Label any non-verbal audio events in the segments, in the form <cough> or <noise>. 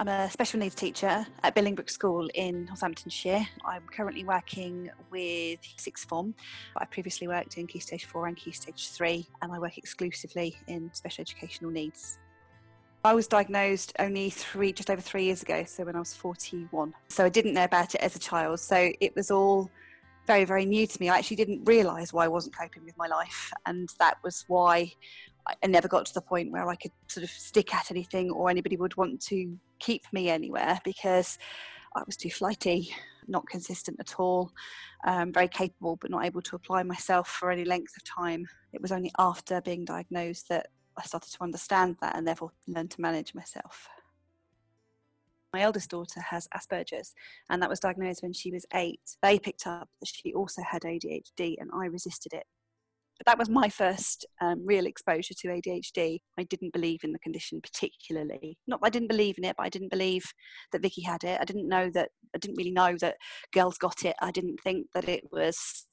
I'm a special needs teacher at Billing Brook School in Northamptonshire. I'm currently working with sixth form. I previously worked in Key Stage 4 and Key Stage 3, and I work exclusively in special educational needs. I was diagnosed only three, just over three years ago, so when I was 41. So I didn't know about it as a child. So it was all very, very new to me. I actually didn't realise why I wasn't coping with my life, and that was why I never got to the point where I could sort of stick at anything or anybody would want to keep me anywhere because I was too flighty, not consistent at all, um, very capable but not able to apply myself for any length of time. It was only after being diagnosed that I started to understand that and therefore learn to manage myself. My eldest daughter has Asperger's, and that was diagnosed when she was eight. They picked up that she also had ADHD, and I resisted it but that was my first um, real exposure to ADHD. I didn't believe in the condition particularly. Not I didn't believe in it, but I didn't believe that Vicky had it. I didn't know that. I didn't really know that girls got it. I didn't think that it was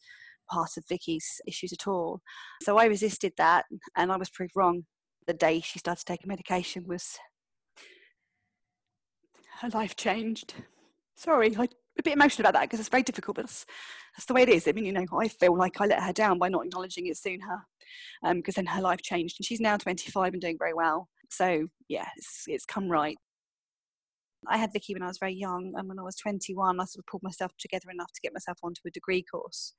part of Vicky's issues at all. So I resisted that, and I was proved wrong. The day she started taking medication was her life changed. Sorry, I a bit emotional about that because it's very difficult, but that's, that's the way it is. I mean, you know, I feel like I let her down by not acknowledging it sooner because um, then her life changed and she's now 25 and doing very well. So, yeah, it's, it's come right. I had Vicky when I was very young, and when I was 21, I sort of pulled myself together enough to get myself onto a degree course.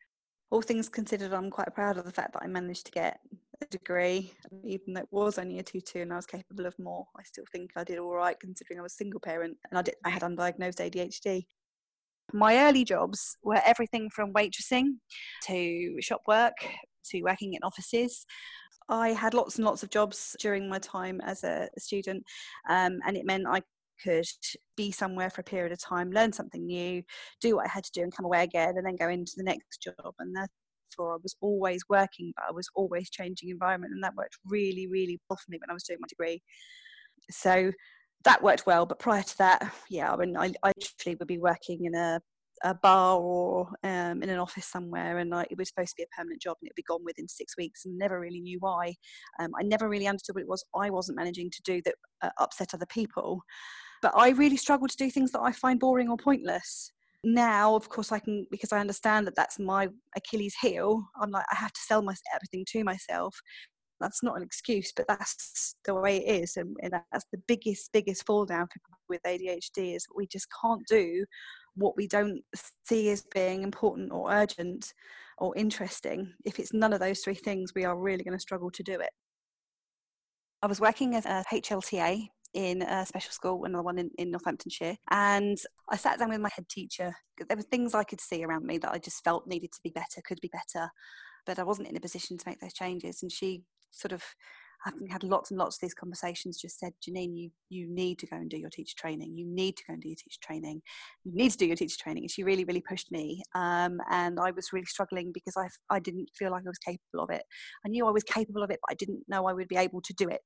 All things considered, I'm quite proud of the fact that I managed to get a degree, even though it was only a 2 2 and I was capable of more. I still think I did all right considering I was single parent and I, did, I had undiagnosed ADHD. My early jobs were everything from waitressing to shop work to working in offices. I had lots and lots of jobs during my time as a, student, um, and it meant I could be somewhere for a period of time, learn something new, do what I had to do, and come away again, and then go into the next job. And therefore, I was always working, but I was always changing environment, and that worked really, really well for me when I was doing my degree. So that worked well. But prior to that, yeah, I mean, I, I would be working in a, a bar or um, in an office somewhere, and I, it was supposed to be a permanent job, and it'd be gone within six weeks, and never really knew why. Um, I never really understood what it was I wasn't managing to do that uh, upset other people. But I really struggle to do things that I find boring or pointless. Now, of course, I can because I understand that that's my Achilles heel. I'm like I have to sell my everything to myself, that's not an excuse, but that's the way it is. And, and that's the biggest, biggest fall down with ADHD is we just can't do what we don't see as being important or urgent or interesting. If it's none of those three things, we are really going to struggle to do it. I was working as a HLTA in a special school, another one in, in Northamptonshire. And I sat down with my head teacher. There were things I could see around me that I just felt needed to be better, could be better. But I wasn't in a position to make those changes. And she sort of having had lots and lots of these conversations, just said, Jannine, you you need to go and do your teacher training. You need to go and do your teacher training. You need to do your teacher training. And she really, really pushed me. Um, and I was really struggling because I I didn't feel like I was capable of it. I knew I was capable of it, but I didn't know I would be able to do it.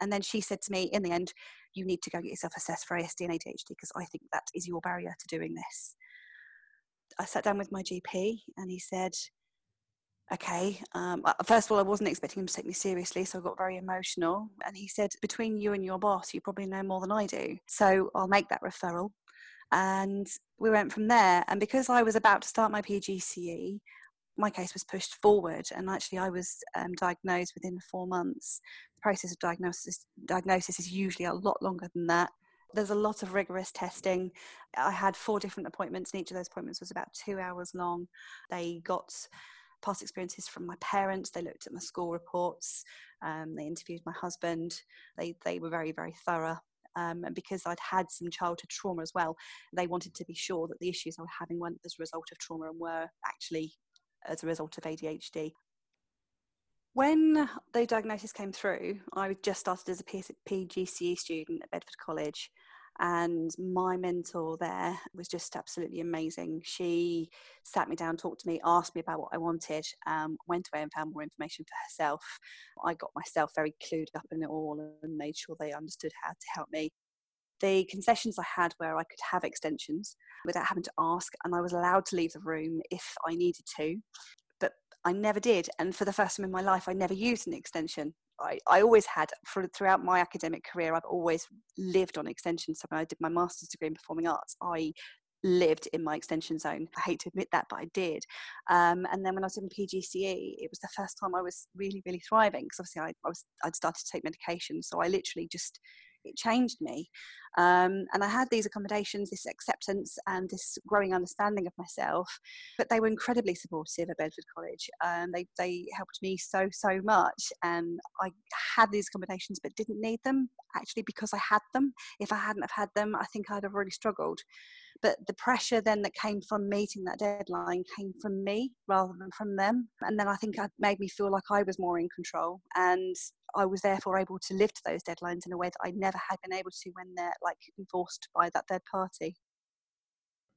And then she said to me, in the end, you need to go get yourself assessed for ASD and ADHD because I think that is your barrier to doing this. I sat down with my GP and he said, okay. Um, first of all, I wasn't expecting him to take me seriously, so I got very emotional. And he said, between you and your boss, you probably know more than I do. So I'll make that referral. And we went from there. And because I was about to start my PGCE, my case was pushed forward. And actually, I was um, diagnosed within four months. The process of diagnosis, diagnosis is usually a lot longer than that there's a lot of rigorous testing. I had four different appointments, and each of those appointments was about two hours long. They got past experiences from my parents. They looked at my school reports. Um, they interviewed my husband. They they were very very thorough. Um, and because I'd had some childhood trauma as well, they wanted to be sure that the issues I was having weren't as a result of trauma and were actually as a result of ADHD. When the diagnosis came through, I just started as a PGCE student at Bedford College, and my mentor there was just absolutely amazing. She sat me down, talked to me, asked me about what I wanted, um, went away and found more information for herself. I got myself very clued up in it all and made sure they understood how to help me. The concessions I had where I could have extensions without having to ask, and I was allowed to leave the room if I needed to, but I never did. And for the first time in my life, I never used an extension. I, I always had for, throughout my academic career i've always lived on extension so when i did my master's degree in performing arts i lived in my extension zone. I hate to admit that, but I did. Um, and then when I was in PGCE, it was the first time I was really, really thriving because obviously I, I, was I'd started to take medication, so I literally just it changed me. Um, and I had these accommodations, this acceptance, and this growing understanding of myself. But they were incredibly supportive at Bedford College. Um, they they helped me so so much, and I had these accommodations but didn't need them actually because I had them. If I hadn't have had them, I think I'd have really struggled but the pressure then that came from meeting that deadline came from me rather than from them and then i think it made me feel like i was more in control and i was therefore able to live to those deadlines in a way that i never had been able to when they're like enforced by that third party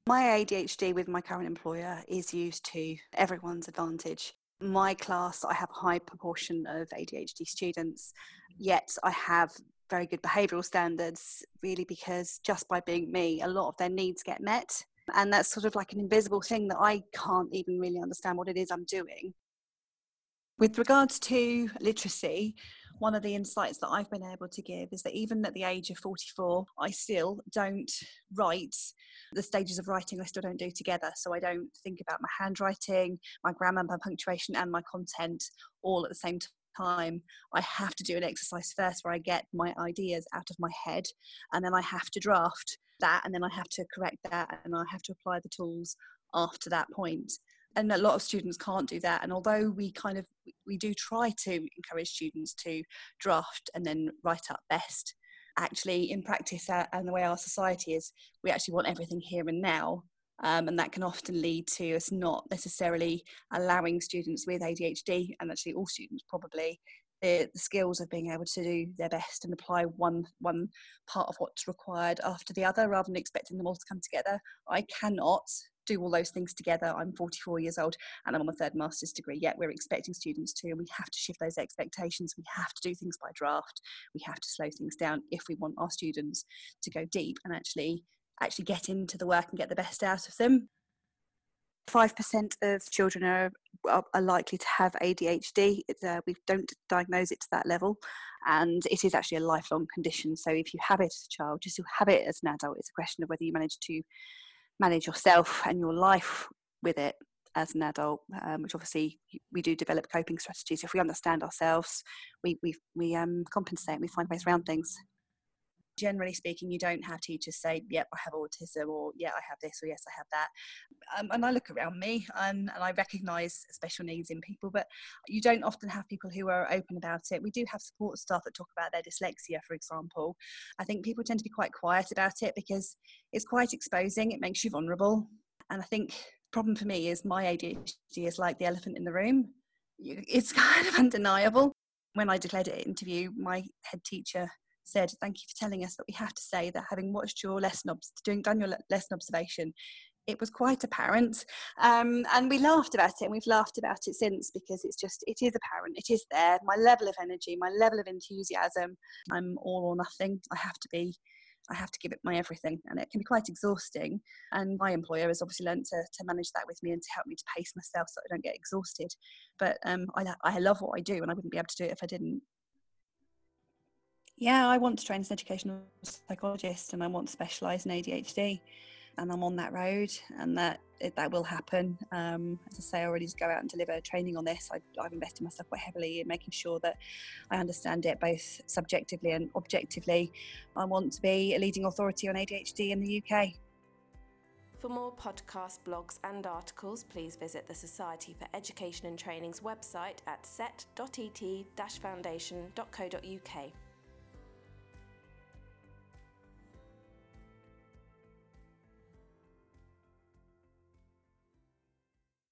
my ADHD with my current employer is used to everyone's advantage. My class, I have a high proportion of ADHD students, yet I have very good behavioural standards, really, because just by being me, a lot of their needs get met. And that's sort of like an invisible thing that I can't even really understand what it is I'm doing. With regards to literacy, one of the insights that I've been able to give is that even at the age of 44, I still don't write the stages of writing, I still don't do together. So I don't think about my handwriting, my grammar, my punctuation, and my content all at the same time I have to do an exercise first where I get my ideas out of my head and then I have to draft that and then I have to correct that and I have to apply the tools after that point and a lot of students can't do that and although we kind of we do try to encourage students to draft and then write up best actually in practice uh, and the way our society is we actually want everything here and now um, and that can often lead to us not necessarily allowing students with ADHD, and actually all students probably, the, the, skills of being able to do their best and apply one one part of what's required after the other, rather than expecting them all to come together. I cannot do all those things together. I'm 44 years old and I'm on my third master's degree. Yet we're expecting students to, and we have to shift those expectations. We have to do things by draft. We have to slow things down if we want our students to go deep and actually actually get into the work and get the best out of them. 5% of children are, are likely to have ADHD. Uh, we don't diagnose it to that level, and it is actually a lifelong condition. So, if you have it as a child, just to have it as an adult, it's a question of whether you manage to manage yourself and your life with it as an adult, um, which obviously we do develop coping strategies. If we understand ourselves, we, we, we um, compensate, we find ways around things generally speaking, you don't have teachers say, yep, I have autism, or yeah, I have this, or yes, I have that. Um, and I look around me and, and I recognize special needs in people, but you don't often have people who are open about it. We do have support staff that talk about their dyslexia, for example. I think people tend to be quite quiet about it because it's quite exposing, it makes you vulnerable. And I think problem for me is my ADHD is like the elephant in the room. It's <laughs> kind of undeniable. When I declared it interview, my head teacher said, Thank you for telling us, but we have to say that having watched your lesson, doing, done your lesson observation, it was quite apparent. Um, and we laughed about it, and we've laughed about it since because it's just, it is apparent, it is there. My level of energy, my level of enthusiasm, I'm all or nothing. I have to be. I have to give it my everything, and it can be quite exhausting. And my employer has obviously learned to, to manage that with me and to help me to pace myself so I don't get exhausted. But um, I, I love what I do, and I wouldn't be able to do it if I didn't yeah, I want to train as an educational psychologist and I want to specialise in ADHD. And I'm on that road, and that it, that will happen. Um, as I say, I already go out and deliver training on this. I, I've invested myself quite heavily in making sure that I understand it both subjectively and objectively. I want to be a leading authority on ADHD in the UK. For more podcasts, blogs, and articles, please visit the Society for Education and Training's website at set.et foundation.co.uk.